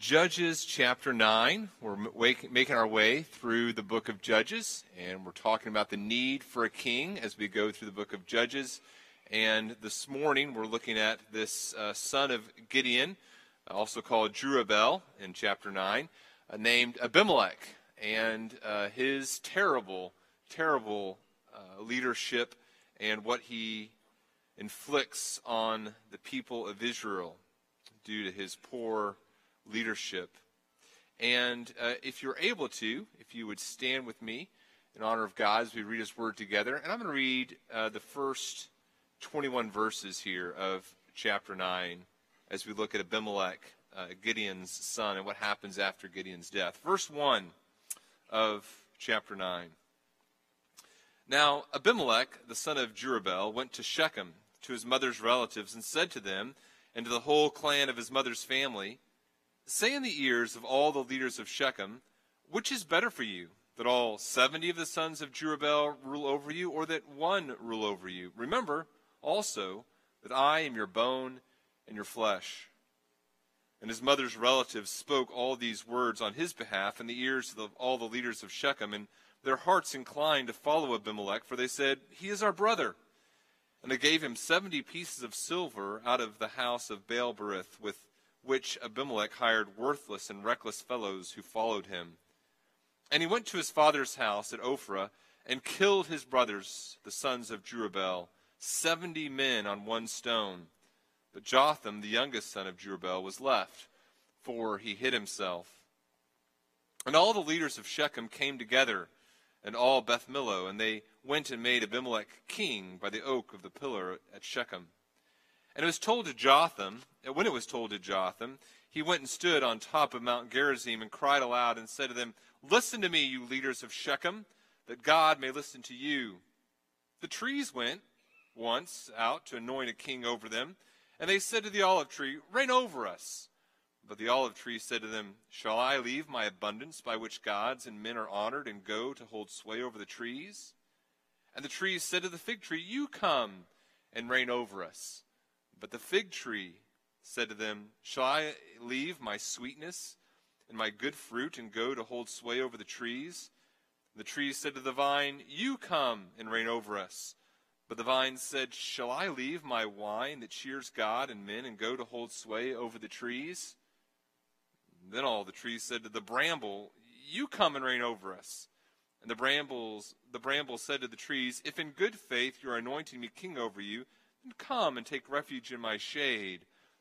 Judges chapter 9. We're making our way through the book of Judges, and we're talking about the need for a king as we go through the book of Judges. And this morning, we're looking at this uh, son of Gideon, also called Jerubbaal in chapter 9, uh, named Abimelech, and uh, his terrible, terrible uh, leadership and what he inflicts on the people of Israel due to his poor leadership. And uh, if you're able to, if you would stand with me in honor of God as we read His Word together. And I'm going to read uh, the first 21 verses here of chapter 9 as we look at Abimelech, uh, Gideon's son, and what happens after Gideon's death. Verse 1 of chapter 9. Now, Abimelech, the son of Jerubbaal, went to Shechem to his mother's relatives and said to them and to the whole clan of his mother's family, Say in the ears of all the leaders of Shechem, which is better for you, that all seventy of the sons of Jerubbaal rule over you, or that one rule over you? Remember also that I am your bone and your flesh. And his mother's relatives spoke all these words on his behalf in the ears of all the leaders of Shechem, and their hearts inclined to follow Abimelech, for they said, He is our brother. And they gave him seventy pieces of silver out of the house of Baal-berith, with which Abimelech hired worthless and reckless fellows who followed him. And he went to his father's house at Ophrah and killed his brothers, the sons of Jerubbaal, seventy men on one stone. But Jotham, the youngest son of Jerubbaal, was left, for he hid himself. And all the leaders of Shechem came together, and all Beth Millo, and they went and made Abimelech king by the oak of the pillar at Shechem. And it was told to Jotham, and when it was told to Jotham, he went and stood on top of Mount Gerizim and cried aloud and said to them, Listen to me, you leaders of Shechem, that God may listen to you. The trees went once out to anoint a king over them, and they said to the olive tree, Reign over us. But the olive tree said to them, Shall I leave my abundance by which gods and men are honored and go to hold sway over the trees? And the trees said to the fig tree, You come and reign over us. But the fig tree said to them, Shall I leave my sweetness and my good fruit and go to hold sway over the trees? The trees said to the vine, You come and reign over us. But the vine said, Shall I leave my wine that cheers God and men and go to hold sway over the trees? Then all the trees said to the bramble, You come and reign over us. And the brambles the bramble said to the trees, If in good faith you are anointing me king over you, then come and take refuge in my shade.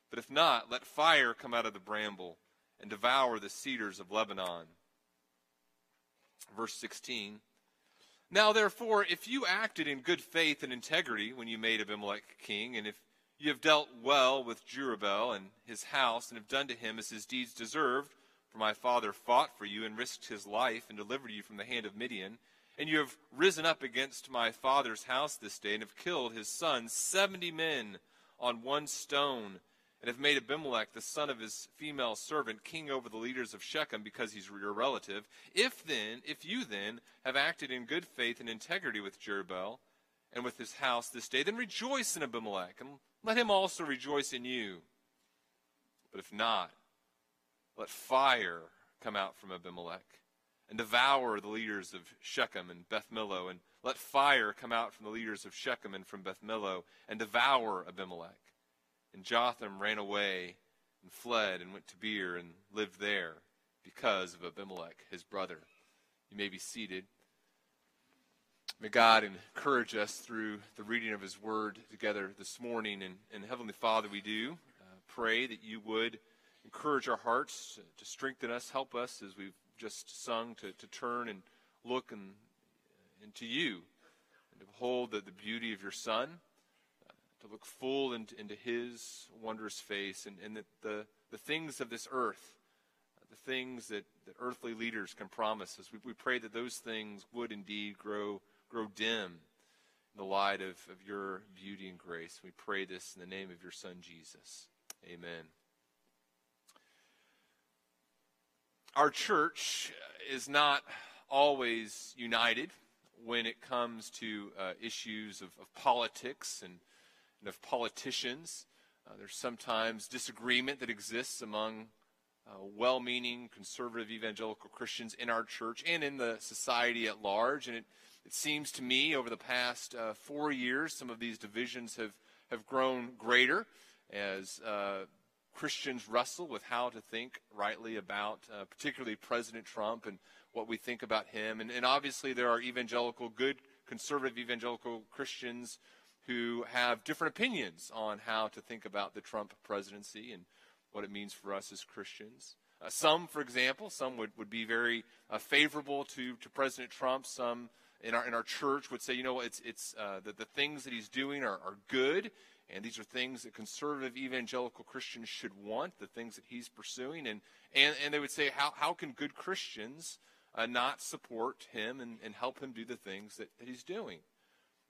But if not, let fire come out of the bramble and devour the cedars of Lebanon. Verse 16. Now, therefore, if you acted in good faith and integrity when you made Abimelech king, and if you have dealt well with Jerubbaal and his house, and have done to him as his deeds deserved, for my father fought for you and risked his life and delivered you from the hand of Midian, and you have risen up against my father's house this day, and have killed his sons, seventy men, on one stone, and have made Abimelech, the son of his female servant, king over the leaders of Shechem, because he's your relative. If then, if you then have acted in good faith and integrity with Jerubbaal and with his house this day, then rejoice in Abimelech, and let him also rejoice in you. But if not, let fire come out from Abimelech and devour the leaders of Shechem and Beth Millo, and let fire come out from the leaders of Shechem and from Beth Millo, and devour Abimelech. And Jotham ran away and fled and went to Beer and lived there because of Abimelech, his brother. You may be seated. May God encourage us through the reading of His Word together this morning. And, and Heavenly Father, we do uh, pray that you would encourage our hearts, to strengthen us, help us as we've just sung to, to turn and look and, into you and to behold the, the beauty of your Son, uh, to look full into, into his wondrous face, and, and that the, the things of this earth, uh, the things that, that earthly leaders can promise us, we, we pray that those things would indeed grow, grow dim in the light of, of your beauty and grace. We pray this in the name of your Son, Jesus. Amen. Our church is not always united when it comes to uh, issues of, of politics and, and, of politicians. Uh, there's sometimes disagreement that exists among uh, well meaning conservative evangelical Christians in our church and in the society at large. And it, it seems to me over the past uh, four years, some of these divisions have, have grown greater as uh, Christians wrestle with how to think rightly about, uh, particularly President Trump and what we think about him. And, and obviously, there are evangelical, good conservative evangelical Christians who have different opinions on how to think about the Trump presidency and what it means for us as Christians. Uh, some, for example, some would, would be very uh, favorable to, to President Trump. Some in our, in our church would say, you know, it's, it's, uh, that the things that he's doing are, are good, and these are things that conservative evangelical Christians should want, the things that he's pursuing. And, and, and they would say, how, how can good Christians uh, not support him and, and help him do the things that, that he's doing?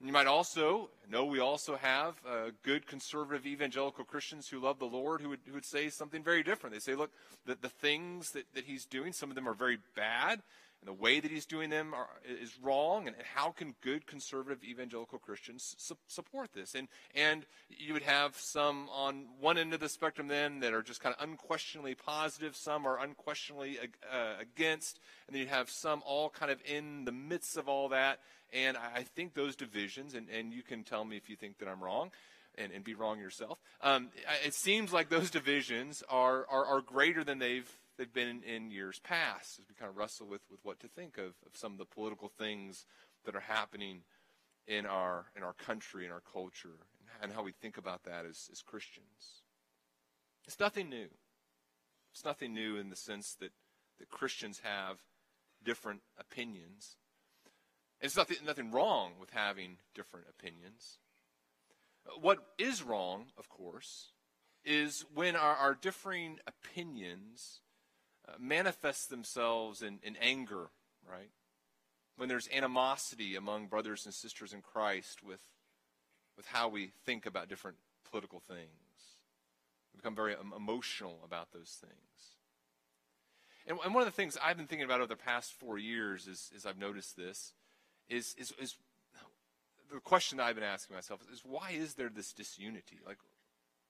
You might also know we also have uh, good conservative evangelical Christians who love the Lord who would, who would say something very different. They say, look, that the things that, that he's doing, some of them are very bad, and the way that he's doing them are, is wrong. And, how can good conservative evangelical Christians su- support this? And, and you would have some on one end of the spectrum then that are just kind of unquestionably positive, some are unquestionably uh, against, and then you have some all kind of in the midst of all that and I think those divisions, and, and you can tell me if you think that I'm wrong, and, and be wrong yourself. Um, it seems like those divisions are, are, are greater than they've they've been in, in, years past as we kind of wrestle with, with what to think of, of some of the political things that are happening in our in our country and our culture and how we think about that as, as Christians. It's nothing new. It's nothing new in the sense that, that Christians have different opinions. It's nothing, nothing wrong with having different opinions. What is wrong, of course, is when our, our differing opinions manifest themselves in, in anger, right? When there's animosity among brothers and sisters in Christ with, with how we think about different political things. We become very emotional about those things. And, and one of the things I've been thinking about over the past four years is, is I've noticed this is, is, is the question that I've been asking myself is, is why is there this disunity? Like,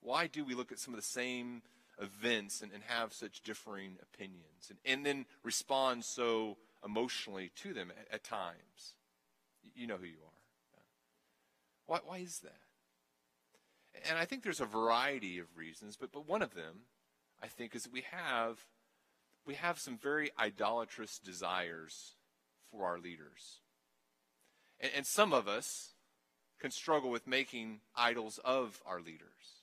why do we look at some of the same events and, and have such differing opinions and, and then respond so emotionally to them at, at times? You know who you are. Why, why is that? And I think there's a variety of reasons, but, but one of them, I think, is that we have, we have some very idolatrous desires for our leaders. And, and some of us can struggle with making idols of our leaders.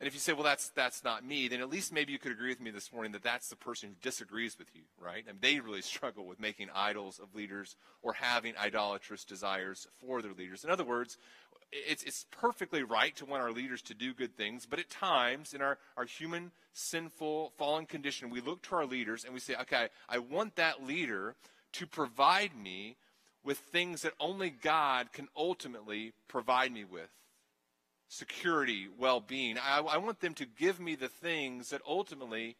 And if you say, well, that's, that's not me, then at least maybe you could agree with me this morning that that's the person who disagrees with you, right? And they really struggle with making idols of leaders or having idolatrous desires for their leaders. In other words, it's, it's perfectly right to want our leaders to do good things, but at times in our, our human, sinful, fallen condition, we look to our leaders and we say, okay, I want that leader to provide me with things that only God can ultimately provide me with security, well being. I, I, want them to give me the things that ultimately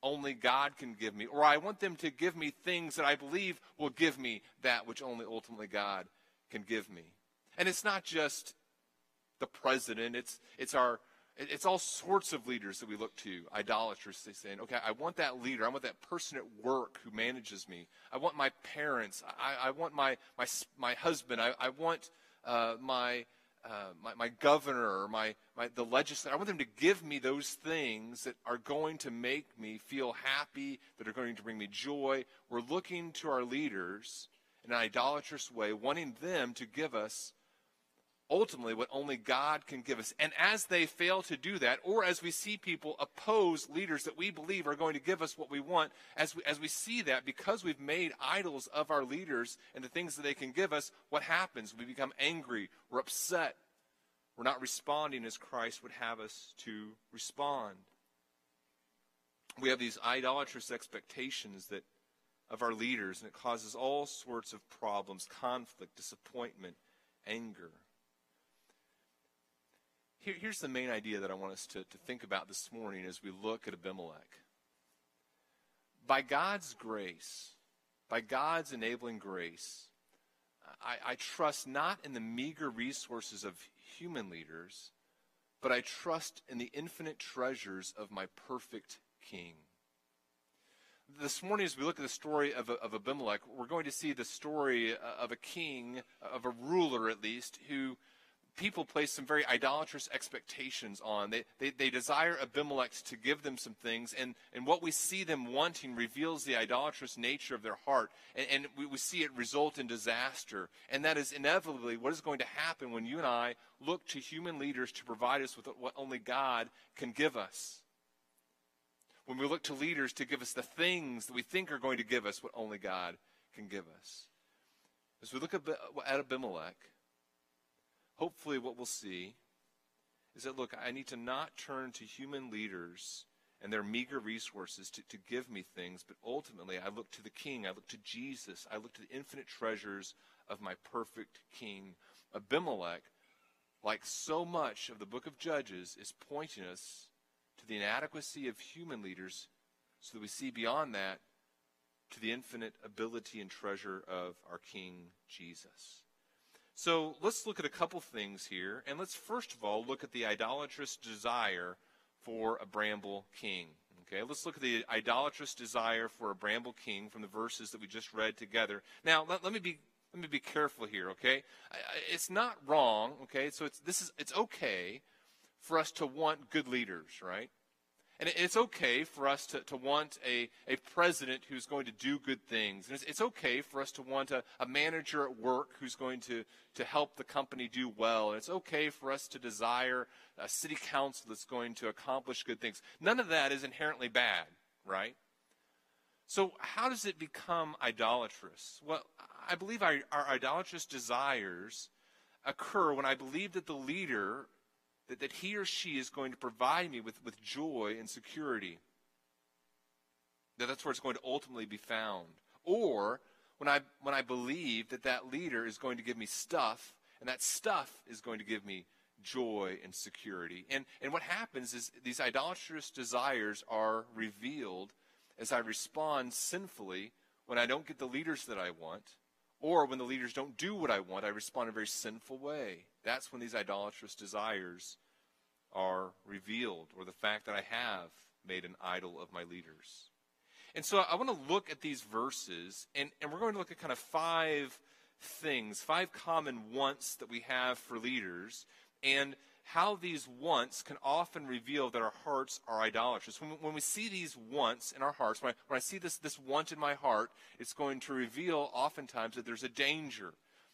only God can give me, or I want them to give me things that I believe will give me that which only ultimately God can give me. And it's not just the president, it's, it's our it's all sorts of leaders that we look to, idolaters. They saying, okay, I want that leader. I want that person at work who manages me. I want my parents. I, I want my, my, my husband. I, I want uh, my, uh, my, my governor or my, my, the legislature. I want them to give me those things that are going to make me feel happy, that are going to bring me joy. We're looking to our leaders in an idolatrous way, wanting them to give us ultimately what only God can give us. And as they fail to do that, or as we see people oppose leaders that we believe are going to give us what we want, as we, as we see that, because we've made idols of our leaders and the things that they can give us, what happens? We become angry, we're upset, we're not responding as Christ would have us to respond. We have these idolatrous expectations that of our leaders, and it causes all sorts of problems, conflict, disappointment, anger. Here, here's the main idea that I want us to, to think about this morning as we look at Abimelech. By God's grace, by God's enabling grace, I, I trust not in the meager resources of human leaders, but I trust in the infinite treasures of my perfect King. this morning, as we look at the story of, of Abimelech, we're going to see the story of a king, of a ruler at least, who people place some very idolatrous expectations on. They, they, they desire Abimelech to give them some things, and, and what we see them wanting reveals the idolatrous nature of their heart, and, and we, we see it result in disaster. And that is inevitably what is going to happen when you and I look to human leaders to provide us with what only God can give us. When we look to leaders to give us the things that we think are going to give us what only God can give us. As we look at Abimelech, hopefully what we'll see is that, look, I need to not turn to human leaders and their meager resources to, to give me things, but ultimately I look to the King, I look to Jesus, I look to the infinite treasures of my perfect King. Abimelech, like so much of the book of Judges, is pointing us to the inadequacy of human leaders so that we see beyond that to the infinite ability and treasure of our King Jesus. So let's look at a couple things here, and let's first of all look at the idolatrous desire for a bramble king. Okay, let's look at the idolatrous desire for a bramble king from the verses that we just read together. Now, let, let me be let me be careful here. Okay, it's not wrong. Okay, so it's this is it's okay for us to want good leaders, right? And it's okay for us to, to want a, a president who's going to do good things. And it's, it's okay for us to want a, a manager at work who's going to, to help the company do well. And it's okay for us to desire a city council that's going to accomplish good things. None of that is inherently bad, right? So, how does it become idolatrous? Well, I believe our, our idolatrous desires occur when I believe that the leader that, that he or she is going to provide me with, with joy and security. That that's where it's going to ultimately be found. Or when I, when I believe that that leader is going to give me stuff, and that stuff is going to give me joy and security. And, and what happens is these idolatrous desires are revealed as I respond sinfully when I don't get the leaders that I want, or when the leaders don't do what I want, I respond in a very sinful way. That's when these idolatrous desires are revealed, or the fact that I have made an idol of my leaders. And so I want to look at these verses, and, and we're going to look at kind of five things, five common wants that we have for leaders, and how these wants can often reveal that our hearts are idolatrous. When, when we see these wants in our hearts, when I, when I see this, this want in my heart, it's going to reveal oftentimes that there's a danger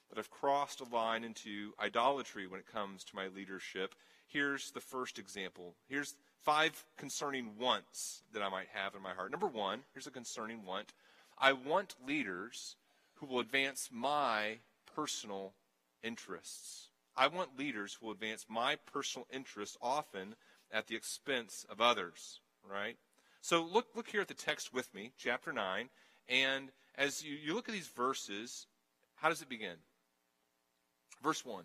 that I've crossed a line into idolatry when it comes to my leadership Here's the first example. Here's five concerning wants that I might have in my heart. Number one, here's a concerning want. I want leaders who will advance my personal interests. I want leaders who will advance my personal interests often at the expense of others, right? So look look here at the text with me, chapter 9, and as you, you look at these verses, how does it begin? Verse 1.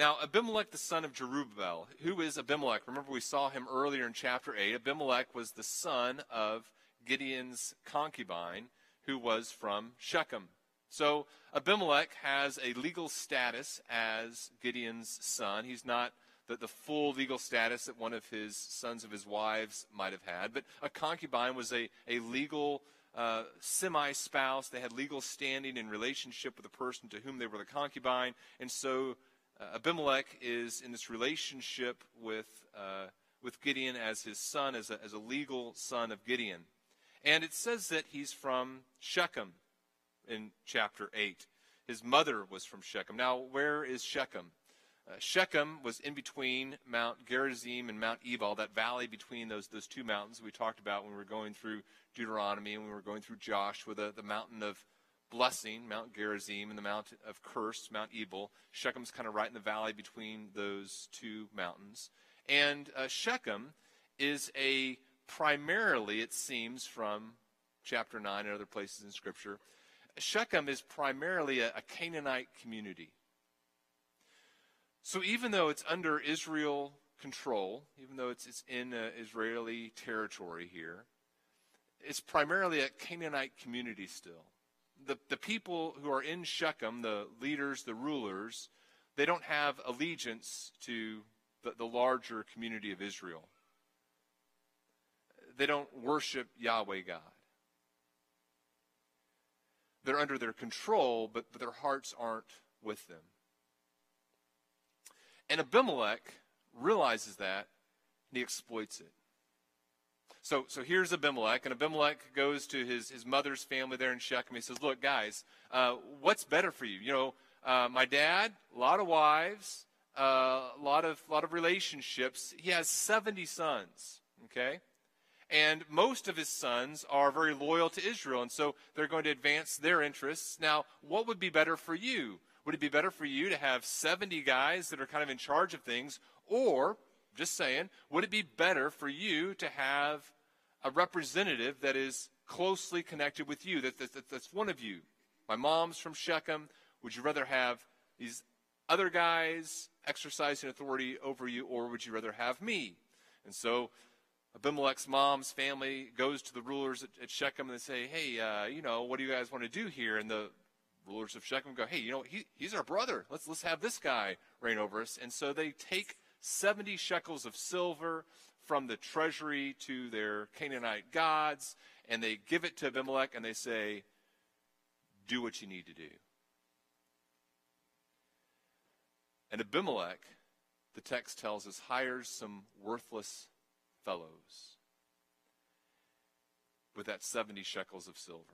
Now, Abimelech, the son of Jerubbaal, who is Abimelech? Remember, we saw him earlier in chapter 8. Abimelech was the son of Gideon's concubine, who was from Shechem. So, Abimelech has a legal status as Gideon's son. He's not the, the full legal status that one of his sons of his wives might have had, but a concubine was a, a legal uh, semi spouse. They had legal standing in relationship with the person to whom they were the concubine, and so uh, Abimelech is in this relationship with, uh, with Gideon as his son, as a, as a legal son of Gideon. And it says that he's from Shechem in chapter 8. His mother was from Shechem. Now, where is Shechem? Uh, Shechem was in between Mount Gerizim and Mount Ebal, that valley between those, those two mountains we talked about when we were going through Deuteronomy and we were going through Joshua, the, the mountain of blessing, Mount Gerizim, and the Mount of Curse, Mount Ebal. Shechem's kind of right in the valley between those two mountains. And uh, Shechem is a primarily, it seems, from chapter 9 and other places in Scripture, Shechem is primarily a, a Canaanite community. So even though it's under Israel control, even though it's, it's in uh, Israeli territory here, it's primarily a Canaanite community still the, the people who are in Shechem, the leaders, the rulers, they don't have allegiance to the, the larger community of Israel. They don't worship Yahweh God. they're under their control, but, but their hearts aren't with them. And Abimelech realizes that, and he exploits it. So, so here's Abimelech, and Abimelech goes to his, his mother's family there in Shechem. He says, Look, guys, uh, what's better for you? You know, uh, my dad, a lot of wives, uh, a lot of, lot of relationships. He has 70 sons, okay? And most of his sons are very loyal to Israel, and so they're going to advance their interests. Now, what would be better for you? Would it be better for you to have 70 guys that are kind of in charge of things, or just saying, would it be better for you to have a representative that is closely connected with you, that, that, that, that's one of you? My mom's from Shechem. Would you rather have these other guys exercising authority over you, or would you rather have me? And so Abimelech's mom's family goes to the rulers at, at Shechem and they say, Hey, uh, you know, what do you guys want to do here? And the rulers of Shechem go, Hey, you know, he, he's our brother. Let's, let's have this guy reign over us. And so they take 70 shekels of silver from the treasury to their Canaanite gods, and they give it to Abimelech, and they say, Do what you need to do. And Abimelech, the text tells us, hires some worthless fellows with that 70 shekels of silver.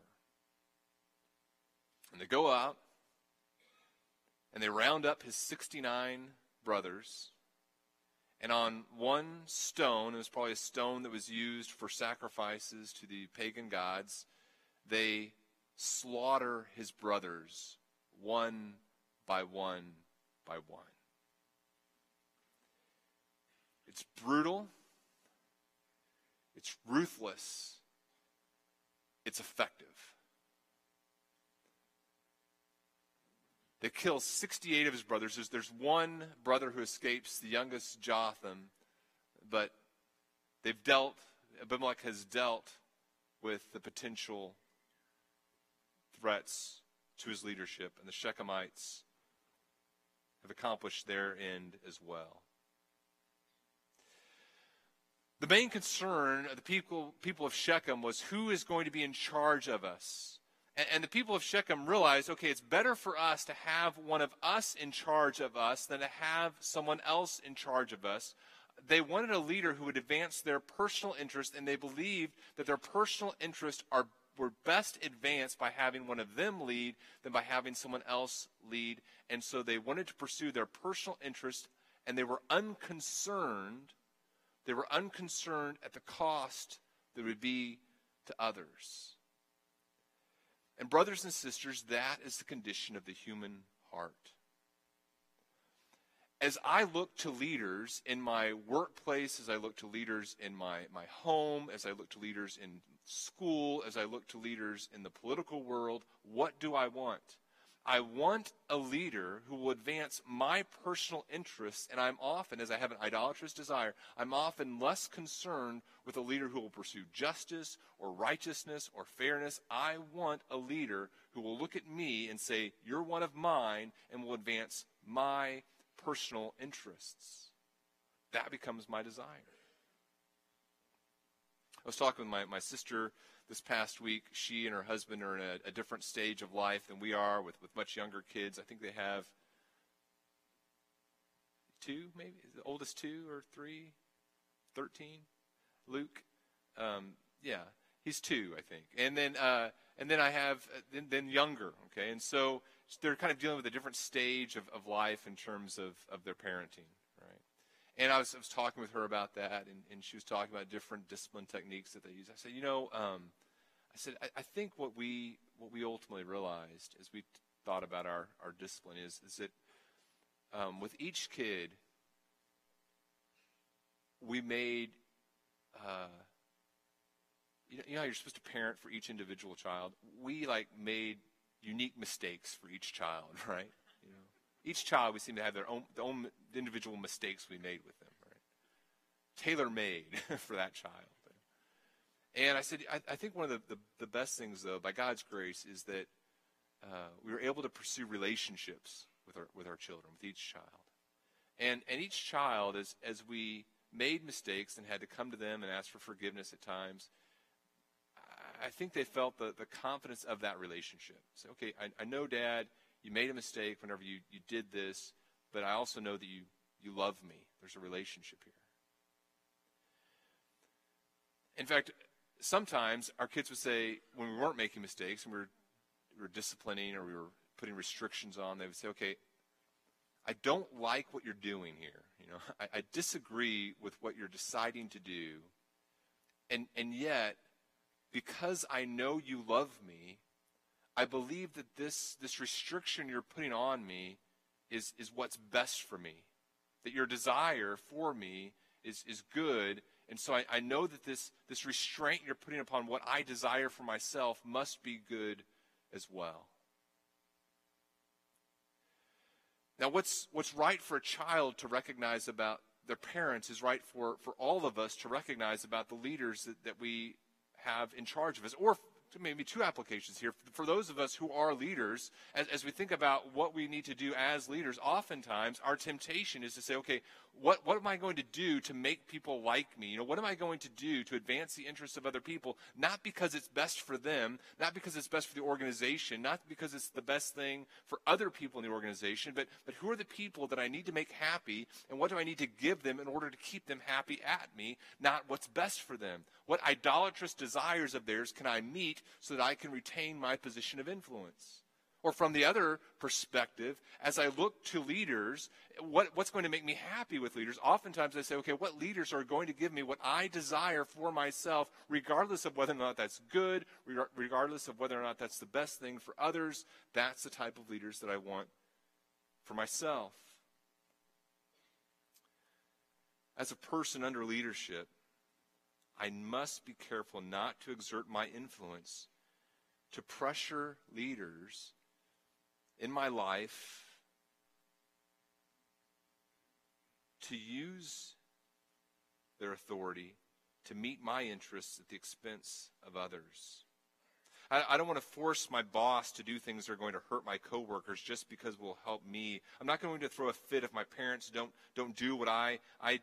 And they go out and they round up his 69 brothers and on one stone, it was probably a stone that was used for sacrifices to the pagan gods, they slaughter his brothers one by one by one. It's brutal, it's ruthless, it's effective. They kill 68 of his brothers. There's, there's one brother who escapes, the youngest Jotham, but they've dealt, Abimelech has dealt with the potential threats to his leadership, and the Shechemites have accomplished their end as well. The main concern of the people, people of Shechem was who is going to be in charge of us. And, and the people of Shechem realized, okay, it's better for us to have one of us in charge of us than to have someone else in charge of us. They wanted a leader who would advance their personal interest, and they believed that their personal interests are were best advanced by having one of them lead than by having someone else lead. And so they wanted to pursue their personal interest, and they were unconcerned. They were unconcerned at the cost that would be to others. And, brothers and sisters, that is the condition of the human heart. As I look to leaders in my workplace, as I look to leaders in my, my home, as I look to leaders in school, as I look to leaders in the political world, what do I want? I want a leader who will advance my personal interests, and I'm often, as I have an idolatrous desire, I'm often less concerned with a leader who will pursue justice or righteousness or fairness. I want a leader who will look at me and say, You're one of mine, and will advance my personal interests. That becomes my desire. I was talking with my, my sister this past week, she and her husband are in a, a different stage of life than we are with, with much younger kids. I think they have two, maybe? the oldest two or three? 13? Luke? Um, yeah, he's two, I think. And then, uh, and then I have, uh, then, then younger, okay? And so they're kind of dealing with a different stage of, of life in terms of, of their parenting. And I was, I was talking with her about that, and, and she was talking about different discipline techniques that they use. I said, you know, um, I said, I, I, think what we what we ultimately realized as we t- thought about our, our discipline is is that um, with each kid, we made. Uh, you know, you know you're supposed to parent for each individual child. We like made unique mistakes for each child, right? Each child we seem to have their own, their own individual mistakes we made with them, right? Tailor made for that child. And I said, I, I think one of the, the, the, best things, though, by God's grace, is that uh, we were able to pursue relationships with our, with our children, with each child. And, and each child, as, as we made mistakes and had to come to them and ask for forgiveness at times, I think they felt the, the confidence of that relationship. Say, okay, I, I know, Dad, you made a mistake whenever you, you did this, but I also know that you, you love me. There's a relationship here. In fact, sometimes our kids would say, when we weren't making mistakes and we were, we were disciplining or we were putting restrictions on, they would say, okay, I don't like what you're doing here. You know, I, I disagree with what you're deciding to do. And, and yet, because I know you love me, I believe that this, this restriction you're putting on me is, is what's best for me. That your desire for me is, is good. And so I, I know that this, this restraint you're putting upon what I desire for myself must be good as well. Now, what's, what's right for a child to recognize about their parents is right for, for all of us to recognize about the leaders that, that we have in charge of us, or maybe two applications here. For those of us who are leaders, as, as, we think about what we need to do as leaders, oftentimes our temptation is to say, okay, what, what am I going to do to make people like me? You know, what am I going to do to advance the interests of other people? Not because it's best for them, not because it's best for the organization, not because it's the best thing for other people in the organization, but, but who are the people that I need to make happy, and what do I need to give them in order to keep them happy at me, not what's best for them? What idolatrous desires of theirs can I meet so that I can retain my position of influence? Or from the other perspective, as I look to leaders, what, what's going to make me happy with leaders? Oftentimes I say, okay, what leaders are going to give me what I desire for myself, regardless of whether or not that's good, regardless of whether or not that's the best thing for others? That's the type of leaders that I want for myself. As a person under leadership, I must be careful not to exert my influence to pressure leaders in my life to use their authority to meet my interests at the expense of others. I, I, don't want to force my boss to do things that are going to hurt my coworkers just because it will help me. I'm not going to throw a fit if my parents don't don't do what I I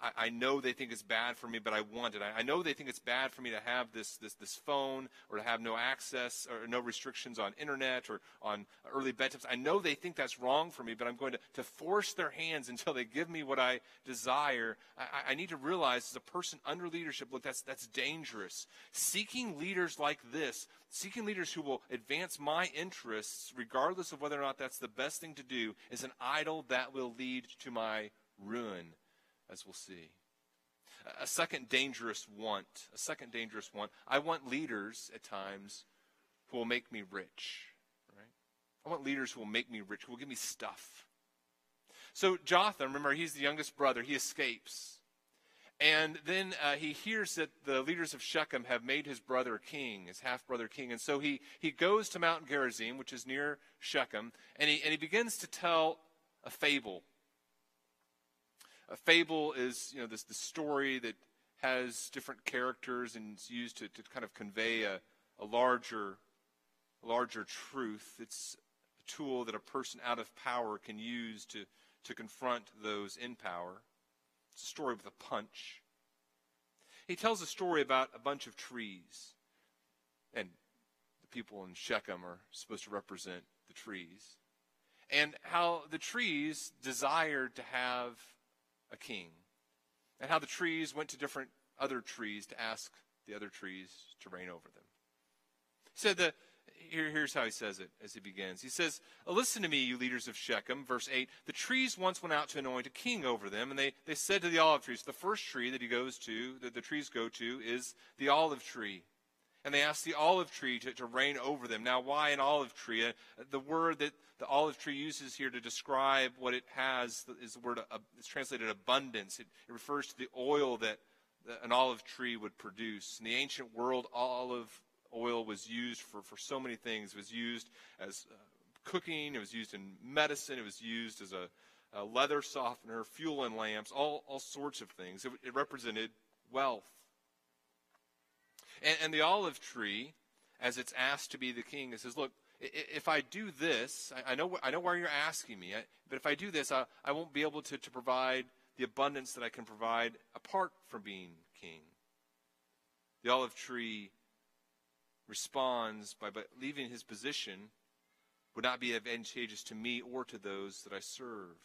I, I, know they think it's bad for me, but I want it. I, I, know they think it's bad for me to have this, this, this phone or to have no access or no restrictions on internet or on early bedtimes. I know they think that's wrong for me, but I'm going to, to force their hands until they give me what I desire. I, I need to realize as a person under leadership, look, that's, that's dangerous. Seeking leaders like this, seeking leaders who will advance my interests, regardless of whether or not that's the best thing to do, is an idol that will lead to my ruin as we'll see. A second dangerous want, a second dangerous want. I want leaders at times who will make me rich. Right? I want leaders who will make me rich, who will give me stuff. So Jotham, remember, he's the youngest brother. He escapes. And then uh, he hears that the leaders of Shechem have made his brother king, his half brother king. And so he, he goes to Mount Gerizim, which is near Shechem, and he, and he begins to tell a fable a fable is, you know, this, this story that has different characters and it's used to, to kind of convey a, a larger, larger truth. It's a tool that a person out of power can use to, to confront those in power. It's a story with a punch. He tells a story about a bunch of trees. And the people in Shechem are supposed to represent the trees. And how the trees desired to have a king, and how the trees went to different other trees to ask the other trees to reign over them. He said that here, here's how he says it as he begins. He says, Listen to me, you leaders of Shechem. Verse 8 The trees once went out to anoint a king over them, and they, they said to the olive trees, the first tree that he goes to, that the trees go to, is the olive tree and they asked the olive tree to, to reign over them. Now, why an olive tree? Uh, the word that the olive tree uses here to describe what it has is the word, uh, it's translated abundance. It, it refers to the oil that an olive tree would produce. In the ancient world, olive oil was used for, for so many things. It was used as uh, cooking, it was used in medicine, it was used as a, a leather softener, fuel in lamps, all, all sorts of things. It, it represented wealth. And, and the olive tree, as it's asked to be the king, it says, look, if I do this, I, know, I know where you're asking me, but if I do this, I, I won't be able to, to provide the abundance that I can provide apart from being king. The olive tree responds by, by leaving his position would not be advantageous to me or to those that I serve.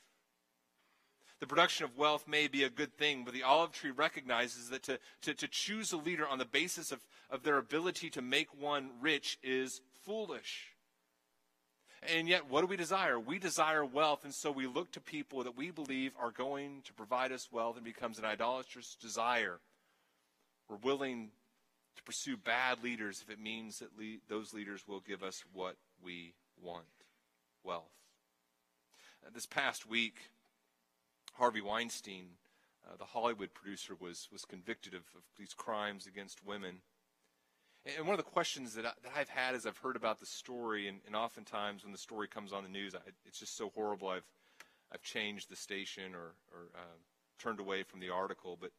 The production of wealth may be a good thing, but the olive tree recognizes that to, to, to choose a leader on the basis of, of their ability to make one rich is foolish. And yet, what do we desire? We desire wealth, and so we look to people that we believe are going to provide us wealth and becomes an idolatrous desire. We're willing to pursue bad leaders if it means that le- those leaders will give us what we want wealth. Uh, this past week, Harvey Weinstein, uh, the Hollywood producer, was, was convicted of, of, these crimes against women. And one of the questions that, I, that I've had as I've heard about the story, and, and oftentimes when the story comes on the news, I, it's just so horrible. I've, I've changed the station or, or uh, turned away from the article. But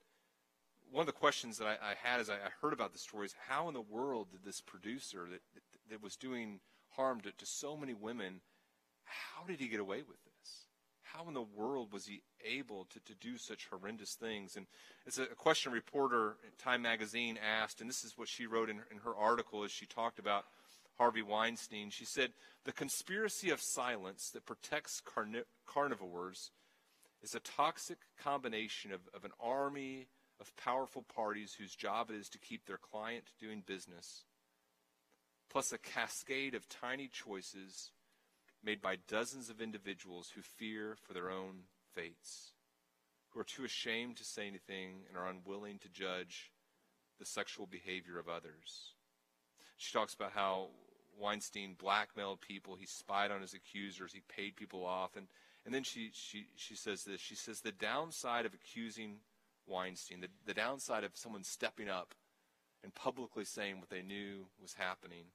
one of the questions that I, I had as I, I, heard about the story is how in the world did this producer that, that, that was doing harm to, to so many women, how did he get away with this? How in the world was he able to, to do such horrendous things? And it's a, a question reporter at Time Magazine asked, and this is what she wrote in, in her article as she talked about Harvey Weinstein. She said, The conspiracy of silence that protects carni- carnivores is a toxic combination of, of an army of powerful parties whose job it is to keep their client doing business, plus a cascade of tiny choices made by dozens of individuals who fear for their own fates, who are too ashamed to say anything and are unwilling to judge the sexual behavior of others. She talks about how Weinstein blackmailed people, he spied on his accusers, he paid people off, and, and then she, she, she says this. She says the downside of accusing Weinstein, the, the downside of someone stepping up and publicly saying what they knew was happening.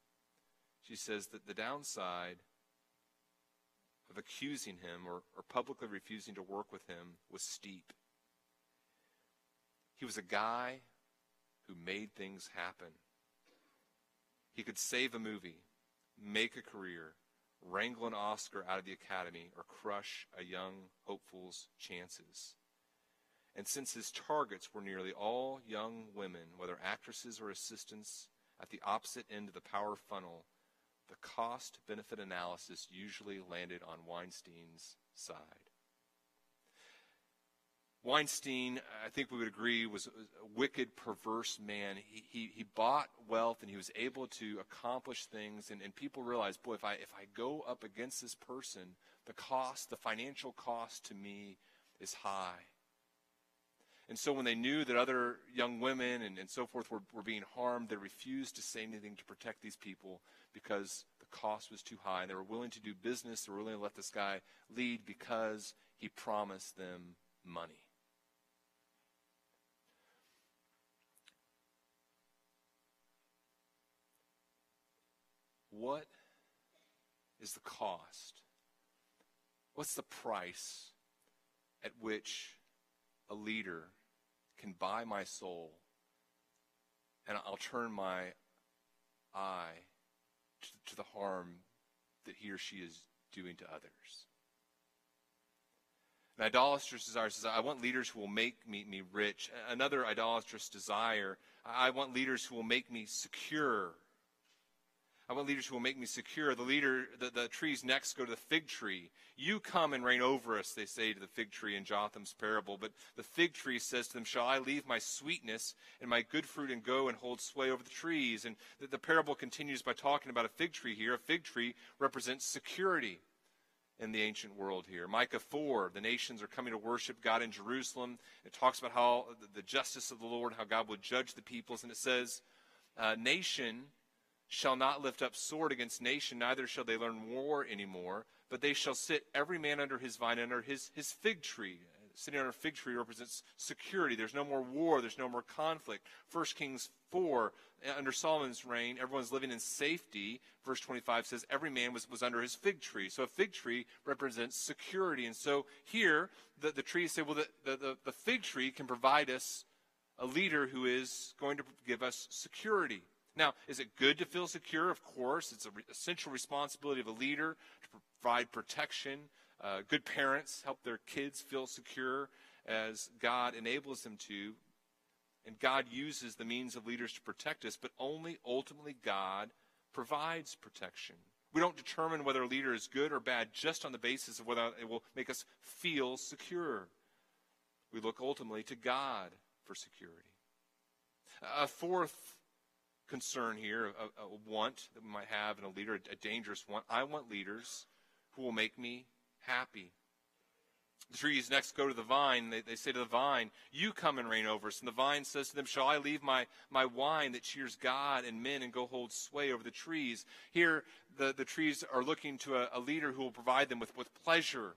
She says that the downside of accusing him or, or publicly refusing to work with him was steep. He was a guy who made things happen. He could save a movie, make a career, wrangle an Oscar out of the Academy, or crush a young hopeful's chances. And since his targets were nearly all young women, whether actresses or assistants, at the opposite end of the power funnel, the cost benefit analysis usually landed on Weinstein's side. Weinstein, I think we would agree, was a wicked, perverse man. He, he, he bought wealth and he was able to accomplish things. And, and people realized, boy, if I, if I go up against this person, the cost, the financial cost to me is high. And so when they knew that other young women and, and so forth were, were being harmed, they refused to say anything to protect these people because the cost was too high. They were willing to do business. They were willing to let this guy lead because he promised them money. What is the cost? What's the price at which a leader can buy my soul, and I'll turn my eye to, to the harm that he or she is doing to others. An idolatrous desire says, I want leaders who will make me, me rich. Another idolatrous desire, I want leaders who will make me secure. I want leaders who will make me secure. The leader, the, the trees next go to the fig tree. You come and reign over us, they say to the fig tree in Jotham's parable. But the fig tree says to them, Shall I leave my sweetness and my good fruit and go and hold sway over the trees? And the, the parable continues by talking about a fig tree here. A fig tree represents security in the ancient world here. Micah 4, the nations are coming to worship God in Jerusalem. It talks about how the justice of the Lord, how God would judge the peoples. And it says, uh, Nation shall not lift up sword against nation, neither shall they learn war anymore, but they shall sit every man under his vine, under his, his fig tree. Sitting under a fig tree represents security. There's no more war. There's no more conflict. 1 Kings 4, uh, under Solomon's reign, everyone's living in safety. Verse 25 says every man was, was under his fig tree. So a fig tree represents security. And so here, the, the trees say, well, the, the, the fig tree can provide us a leader who is going to give us security. Now, is it good to feel secure? Of course. It's an essential responsibility of a leader to provide protection. Uh, good parents help their kids feel secure as God enables them to. And God uses the means of leaders to protect us, but only ultimately God provides protection. We don't determine whether a leader is good or bad just on the basis of whether it will make us feel secure. We look ultimately to God for security. A fourth concern here, a, a, want that we might have in a leader, a, dangerous one. I want leaders who will make me happy. The trees next go to the vine. They, they say to the vine, You come and reign over us. And the vine says to them, Shall I leave my, my wine that cheers God and men and go hold sway over the trees? Here, the, the trees are looking to a, a leader who will provide them with, with pleasure.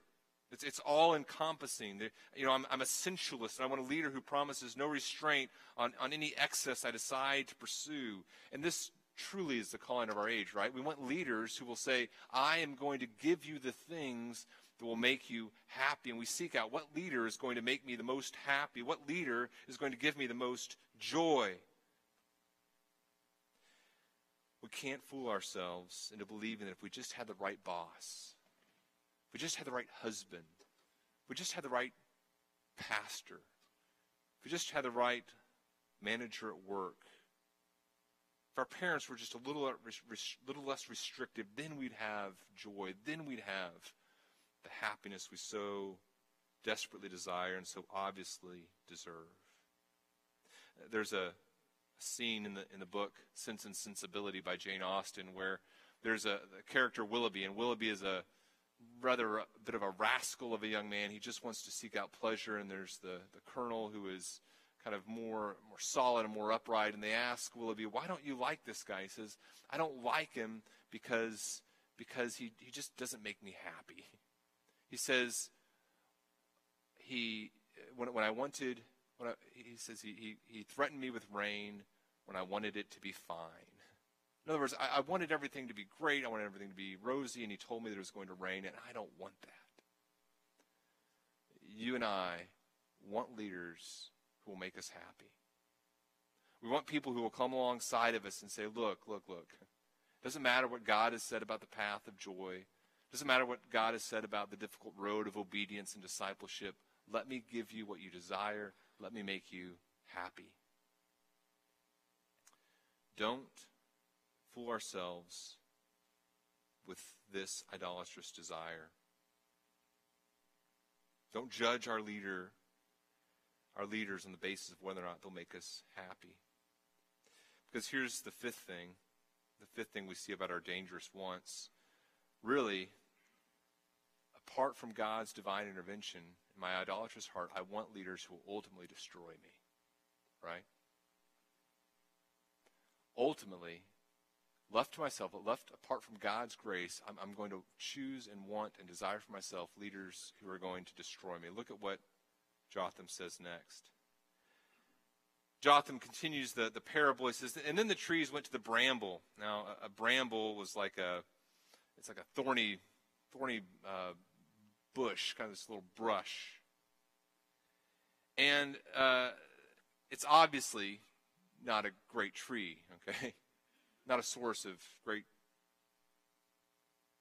It's, it's all encompassing. You know, I'm, I'm a sensualist, and I want a leader who promises no restraint on, on any excess I decide to pursue. And this truly is the calling of our age, right? We want leaders who will say, I am going to give you the things that will make you happy. And we seek out what leader is going to make me the most happy? What leader is going to give me the most joy? We can't fool ourselves into believing that if we just had the right boss, we just had the right husband, we just had the right pastor, if we just had the right manager at work, if our parents were just a little, uh, little less restrictive, then we'd have joy. Then we'd have the happiness we so desperately desire and so obviously deserve. There's a, scene in the in the book Sense and Sensibility by Jane Austen where there's a, a character Willoughby, and Willoughby is a rather a bit of a rascal of a young man. He just wants to seek out pleasure, and there's the the colonel who is kind of more more solid and more upright. And they ask Willoughby, "Why don't you like this guy?" He says, "I don't like him because because he he just doesn't make me happy." He says, he, when, when I wanted, when I, he says he, he, he threatened me with rain when I wanted it to be fine. In other words, I, I wanted everything to be great. I wanted everything to be rosy, and he told me that it was going to rain, and I don't want that. You and I want leaders who will make us happy. We want people who will come alongside of us and say, look, look, look. Doesn't matter what God has said about the path of joy. Doesn't matter what God has said about the difficult road of obedience and discipleship. Let me give you what you desire. Let me make you happy. Don't fool ourselves with this idolatrous desire. Don't judge our leader, our leaders on the basis of whether or not they'll make us happy. Because here's the fifth thing. The fifth thing we see about our dangerous wants. Really, apart from God's divine intervention in my idolatrous heart, I want leaders who will ultimately destroy me. Right? Ultimately, left to myself, but left apart from God's grace, I'm, I'm, going to choose and want and desire for myself leaders who are going to destroy me. Look at what Jotham says next. Jotham continues the, the parable. He says, and then the trees went to the bramble. Now, a, a bramble was like a, it's like a thorny, thorny uh, bush, kind of this little brush. And uh, it's obviously not a great tree, okay? Not a source of great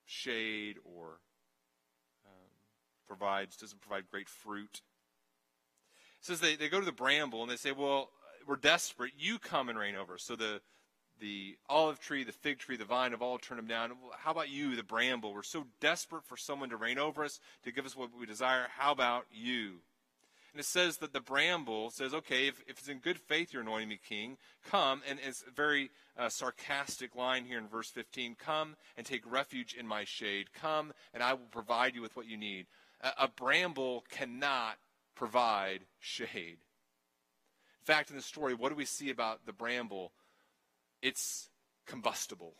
shade or um, provides, doesn't provide great fruit. It says they, they go to the bramble and they say, Well, we're desperate. You come and reign over us. So the the olive tree, the fig tree, the vine have all turned them down. How about you, the bramble? We're so desperate for someone to reign over us, to give us what we desire. How about you? And it says that the bramble says, okay, if, if it's in good faith you're anointing me king, come. And it's a very uh, sarcastic line here in verse 15 come and take refuge in my shade. Come and I will provide you with what you need. A, a bramble cannot provide shade. In fact, in the story, what do we see about the bramble? it's combustible.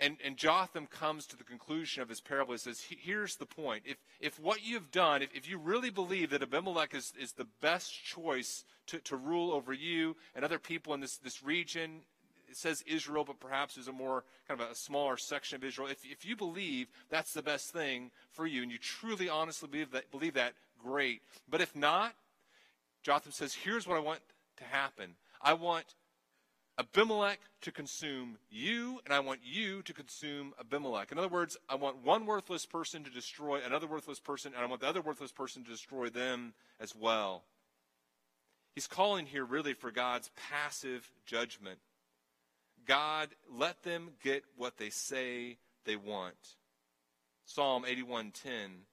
And, and Jotham comes to the conclusion of his parable. He says, Here's the point. If, if what you've done, if, if you really believe that Abimelech is, is the best choice to, to rule over you and other people in this, this region, it says Israel, but perhaps there's a more kind of a smaller section of Israel. If, if you believe that's the best thing for you and you truly, honestly believe that, believe that, great. But if not, Jotham says, Here's what I want to happen. I want Abimelech to consume you, and I want you to consume Abimelech. In other words, I want one worthless person to destroy another worthless person, and I want the other worthless person to destroy them as well. He's calling here really for God's passive judgment. God, let them get what they say they want. Psalm 81:10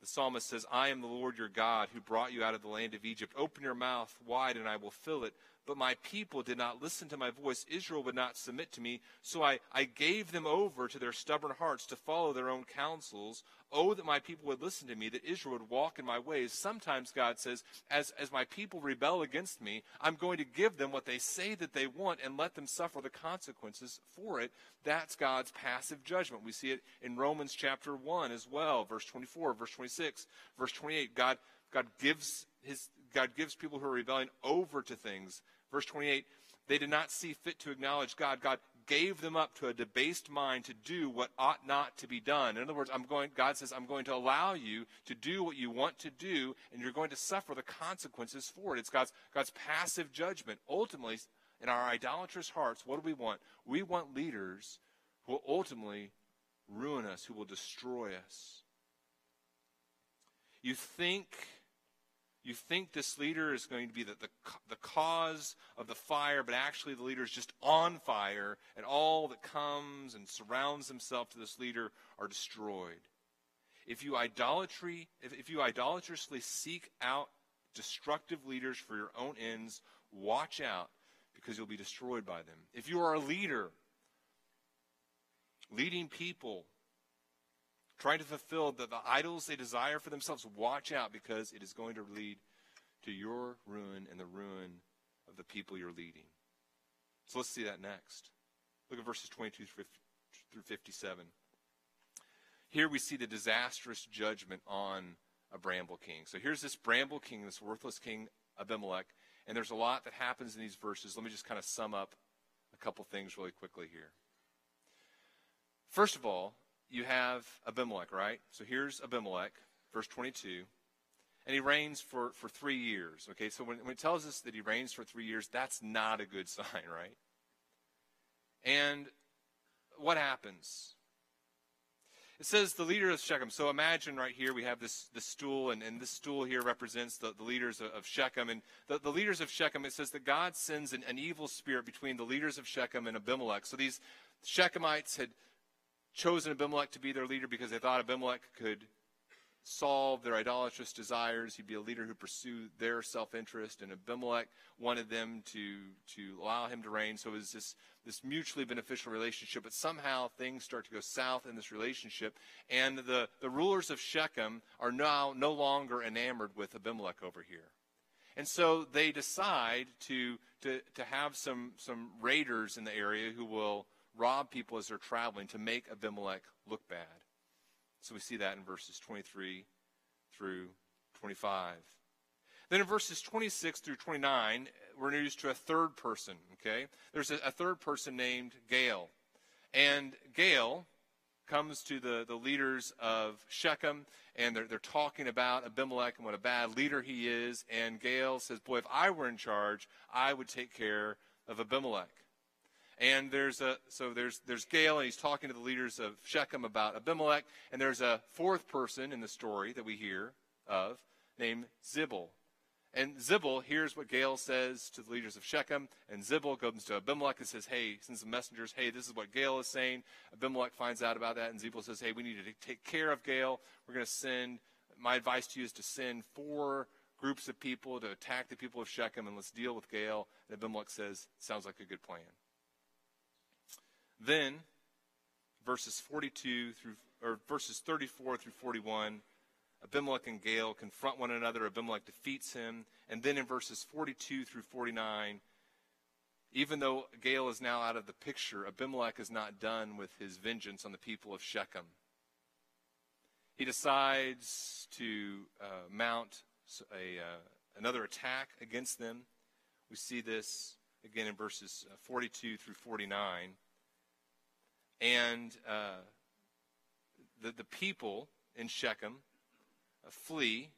the psalmist says, I am the Lord your God who brought you out of the land of Egypt. Open your mouth wide and I will fill it. But my people did not listen to my voice. Israel would not submit to me. So I, I gave them over to their stubborn hearts to follow their own counsels. Oh, that my people would listen to me, that Israel would walk in my ways. Sometimes God says, as, as my people rebel against me, I'm going to give them what they say that they want and let them suffer the consequences for it. That's God's passive judgment. We see it in Romans chapter 1 as well, verse 24, verse 26, verse 28. God, God gives his God gives people who are rebelling over to things. Verse 28, they did not see fit to acknowledge God. God gave them up to a debased mind to do what ought not to be done. In other words, I'm going, God says, I'm going to allow you to do what you want to do, and you're going to suffer the consequences for it. It's God's, God's passive judgment. Ultimately, in our idolatrous hearts, what do we want? We want leaders who will ultimately ruin us, who will destroy us. You think you think this leader is going to be the, the, the, cause of the fire, but actually the leader is just on fire, and all that comes and surrounds himself to this leader are destroyed. If you idolatry, if, if you idolatrously seek out destructive leaders for your own ends, watch out because you'll be destroyed by them. If you are a leader, leading people trying to fulfill the, the idols they desire for themselves, watch out because it is going to lead to your ruin and the ruin of the people you're leading. So let's see that next. Look at verses 22 through 57. Here we see the disastrous judgment on a bramble king. So here's this bramble king, this worthless king, Abimelech, and there's a lot that happens in these verses. Let me just kind of sum up a couple things really quickly here. First of all, you have Abimelech, right? So here's Abimelech, verse 22. And he reigns for, for three years. Okay, so when, when it tells us that he reigns for three years, that's not a good sign, right? And what happens? It says the leader of Shechem. So imagine right here we have this, this stool, and, and this stool here represents the, the leaders of, of Shechem. And the, the leaders of Shechem, it says that God sends an, an evil spirit between the leaders of Shechem and Abimelech. So these Shechemites had chosen Abimelech to be their leader because they thought Abimelech could solve their idolatrous desires. He'd be a leader who pursued their self interest, and Abimelech wanted them to, to allow him to reign. So it was this, this mutually beneficial relationship. But somehow things start to go south in this relationship, and the, the rulers of Shechem are now no longer enamored with Abimelech over here. And so they decide to, to, to have some, some raiders in the area who will rob people as they're traveling to make Abimelech look bad. So we see that in verses 23 through 25. Then in verses 26 through 29, we're introduced to a third person, okay? There's a, a third person named Gaal. And Gaal comes to the, the leaders of Shechem, and they're, they're talking about Abimelech and what a bad leader he is. And Gaal says, Boy, if I were in charge, I would take care of Abimelech. And there's a so there's there's Gaal, and he's talking to the leaders of Shechem about Abimelech. And there's a fourth person in the story that we hear of named Zebul. And Zebul hears what Gaal says to the leaders of Shechem, and Zebul goes to Abimelech and says, Hey, sends the messengers, hey, this is what Gaal is saying. Abimelech finds out about that, and Zebul says, Hey, we need to take care of Gaal. We're going to send, my advice to you is to send four groups of people to attack the people of Shechem, and let's deal with Gaal. And Abimelech says, Sounds like a good plan. Then, verses 42 through, or verses 34 through 41, Abimelech and Gaal confront one another. Abimelech defeats him. And then in verses 42 through 49, even though Gaal is now out of the picture, Abimelech is not done with his vengeance on the people of Shechem. He decides to uh, mount a, uh, another attack against them. We see this again in verses uh, 42 through 49 and uh, the, the people in Shechem uh, flee.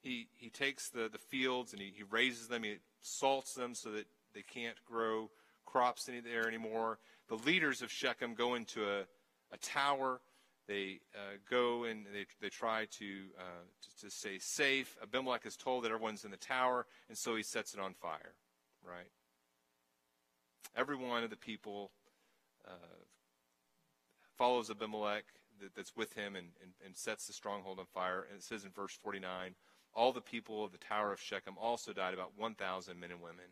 He, he takes the, the fields and he, he razes them, he salts them so that they can't grow crops in there anymore. The leaders of Shechem go into a, a tower they uh, go and they, they try to, uh, to, to stay safe. Abimelech is told that everyone's in the tower, and so he sets it on fire, right? Every one of the people uh, follows Abimelech that, that's with him and, and, and sets the stronghold on fire. And it says in verse 49 all the people of the Tower of Shechem also died, about 1,000 men and women.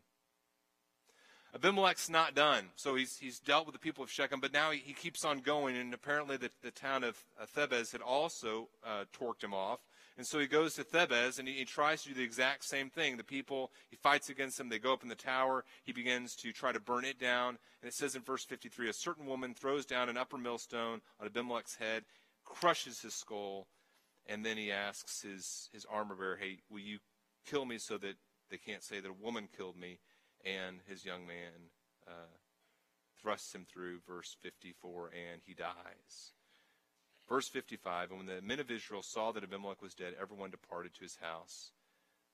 Abimelech's not done. So he's, he's dealt with the people of Shechem, but now he, he keeps on going. And apparently, the, the town of Thebes had also uh, torqued him off. And so he goes to Thebes and he, he, tries to do the exact same thing. The people, he fights against them. They go up in the tower. He begins to try to burn it down. And it says in verse 53 a certain woman throws down an upper millstone on Abimelech's head, crushes his skull, and then he asks his, his armor bearer, Hey, will you kill me so that they can't say that a woman killed me? And his young man uh, thrusts him through, verse 54, and he dies. Verse 55 And when the men of Israel saw that Abimelech was dead, everyone departed to his house.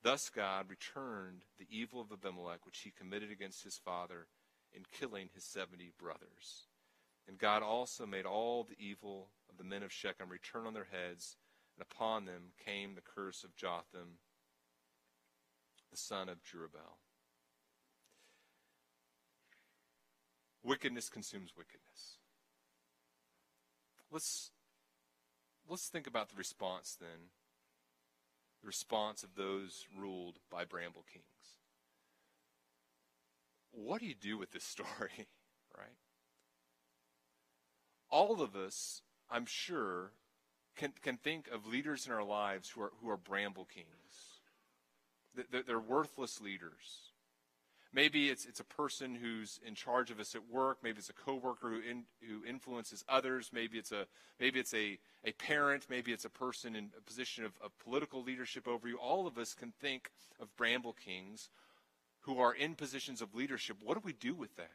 Thus God returned the evil of Abimelech, which he committed against his father, in killing his seventy brothers. And God also made all the evil of the men of Shechem return on their heads, and upon them came the curse of Jotham, the son of Jerubbaal. Wickedness consumes wickedness. Let's let's think about the response then. The response of those ruled by bramble kings. What do you do with this story, right? All of us, I'm sure, can, can think of leaders in our lives who are, who are bramble kings. They're, they're worthless leaders. Maybe it's, it's a person who's in charge of us at work. Maybe it's a coworker who, in, who influences others. Maybe it's, a, maybe it's a, a parent. Maybe it's a person in a position of, of political leadership over you. All of us can think of bramble kings who are in positions of leadership. What do we do with that?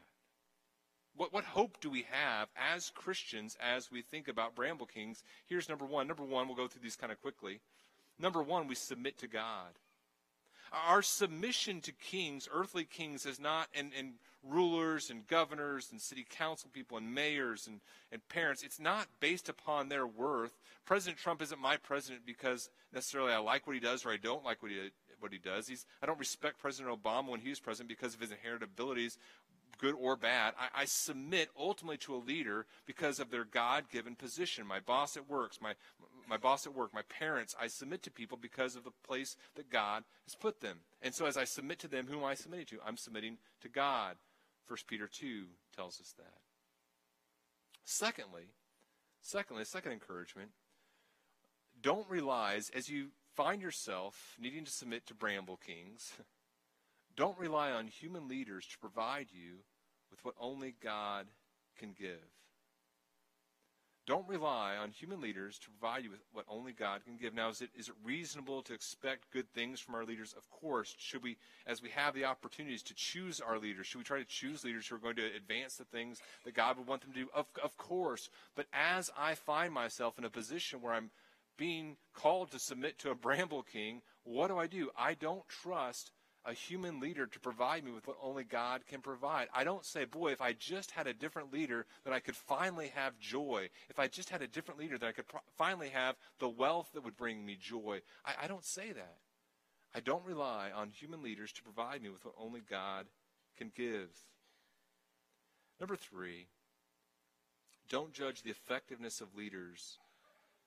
What, what hope do we have as Christians as we think about bramble kings? Here's number one. Number one, we'll go through these kind of quickly. Number one, we submit to God. Our submission to kings, earthly kings, is not, and, and rulers and governors and city council people and mayors and, and parents, it's not based upon their worth. President Trump isn't my president because necessarily I like what he does or I don't like what he, what he does. He's, I don't respect President Obama when he was president because of his inherent abilities, good or bad. I, I submit ultimately to a leader because of their God given position. My boss at work, my, my boss at work, my parents, I submit to people because of the place that God has put them. And so as I submit to them, whom am I submitting to? I'm submitting to God. 1 Peter 2 tells us that. Secondly, secondly, second encouragement, don't realize as you find yourself needing to submit to bramble kings, don't rely on human leaders to provide you with what only God can give. Don't rely on human leaders to provide you with what only God can give. Now, is it, is it reasonable to expect good things from our leaders? Of course. Should we, as we have the opportunities to choose our leaders, should we try to choose leaders who are going to advance the things that God would want them to do? Of, of course. But as I find myself in a position where I'm being called to submit to a bramble king, what do I do? I don't trust a human leader to provide me with what only God can provide. I don't say, boy, if I just had a different leader, then I could finally have joy. If I just had a different leader, then I could pro- finally have the wealth that would bring me joy. I, I don't say that. I don't rely on human leaders to provide me with what only God can give. Number three, don't judge the effectiveness of leaders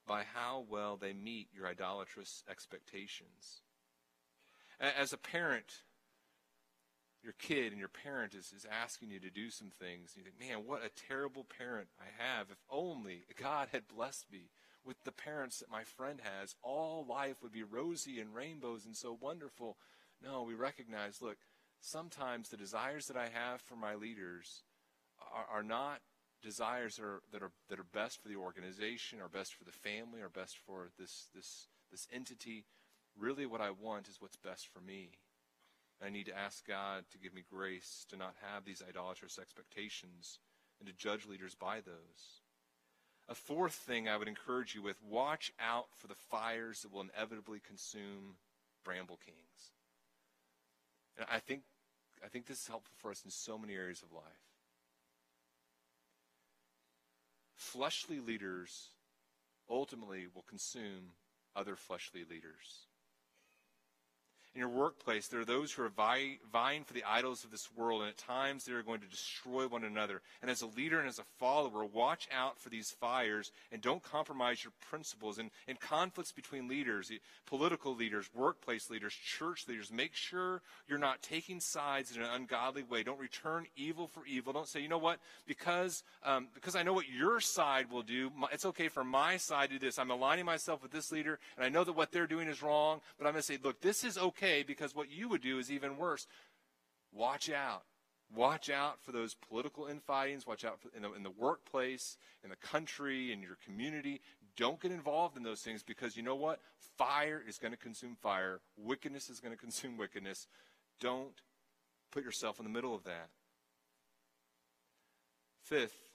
by how well they meet your idolatrous expectations. As a parent, your kid and your parent is, is asking you to do some things. You think, man, what a terrible parent I have. If only God had blessed me with the parents that my friend has, all life would be rosy and rainbows and so wonderful. No, we recognize, look, sometimes the desires that I have for my leaders are, are not desires that are, that are that are best for the organization, or best for the family, or best for this this this entity really what I want is what's best for me. I need to ask God to give me grace to not have these idolatrous expectations and to judge leaders by those. A fourth thing I would encourage you with watch out for the fires that will inevitably consume bramble kings. And I think, I think this is helpful for us in so many areas of life. Fleshly leaders ultimately will consume other fleshly leaders. In your workplace, there are those who are vying for the idols of this world, and at times they are going to destroy one another. And as a leader and as a follower, watch out for these fires and don't compromise your principles. And in conflicts between leaders, political leaders, workplace leaders, church leaders, make sure you're not taking sides in an ungodly way. Don't return evil for evil. Don't say, you know what, because, um, because I know what your side will do, it's okay for my side to do this. I'm aligning myself with this leader, and I know that what they're doing is wrong, but I'm going to say, look, this is okay okay because what you would do is even worse. Watch out. Watch out for those political infightings. Watch out in the, in the workplace, in the country, in your community. Don't get involved in those things because you know what? Fire is going to consume fire. Wickedness is going to consume wickedness. Don't put yourself in the middle of that. Fifth,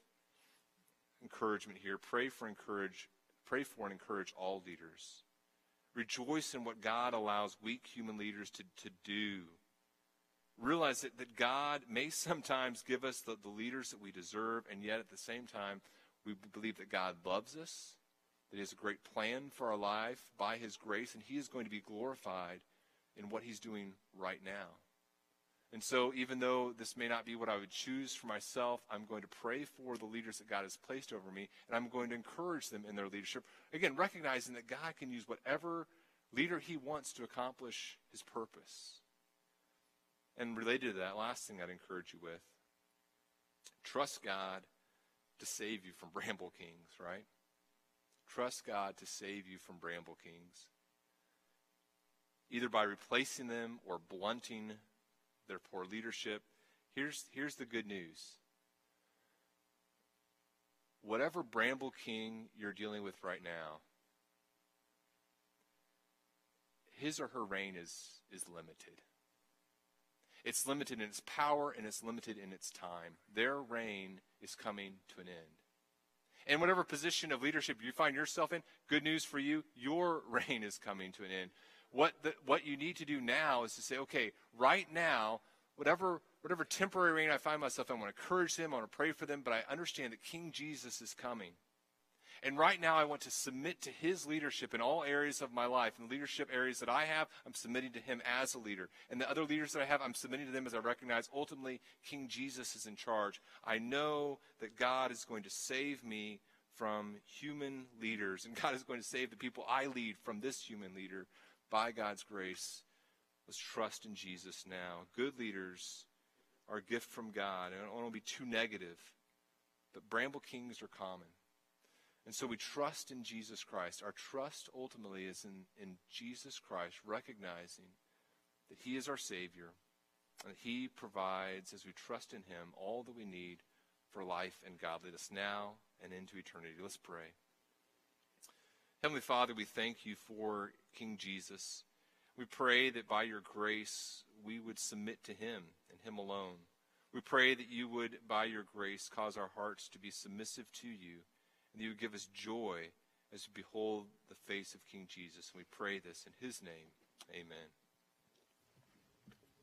encouragement here. Pray for encourage. Pray for and encourage all leaders. Rejoice in what God allows weak human leaders to, to do. Realize that, that God may sometimes give us the, the leaders that we deserve, and yet at the same time, we believe that God loves us, that He has a great plan for our life by His grace, and He is going to be glorified in what He's doing right now. And so, even though this may not be what I would choose for myself, I'm going to pray for the leaders that God has placed over me, and I'm going to encourage them in their leadership. Again, recognizing that God can use whatever leader He wants to accomplish His purpose. And related to that, last thing I'd encourage you with trust God to save you from bramble kings, right? Trust God to save you from bramble kings. Either by replacing them or blunting their poor leadership. Here's, here's the good news. Whatever Bramble King you're dealing with right now, his or her reign is, is limited. It's limited in its power and it's limited in its time. Their reign is coming to an end. And whatever position of leadership you find yourself in, good news for you, your reign is coming to an end. What, the, what you need to do now is to say, okay, right now, whatever, whatever temporary reign I find myself in, I want to encourage them, I want to pray for them, but I understand that King Jesus is coming. And right now, I want to submit to his leadership in all areas of my life. In the leadership areas that I have, I'm submitting to him as a leader. And the other leaders that I have, I'm submitting to them as I recognize ultimately King Jesus is in charge. I know that God is going to save me from human leaders, and God is going to save the people I lead from this human leader by God's grace. Let's trust in Jesus now. Good leaders are a gift from God. I don't want to be too negative, but bramble kings are common. And so we trust in Jesus Christ. Our trust ultimately is in, in Jesus Christ, recognizing that He is our Savior, and that He provides, as we trust in Him, all that we need for life and godliness now and into eternity. Let's pray. Heavenly Father, we thank you for King Jesus. We pray that by your grace we would submit to him and him alone. We pray that you would, by your grace, cause our hearts to be submissive to you, and that you would give us joy as we behold the face of King Jesus. And we pray this in his name. Amen.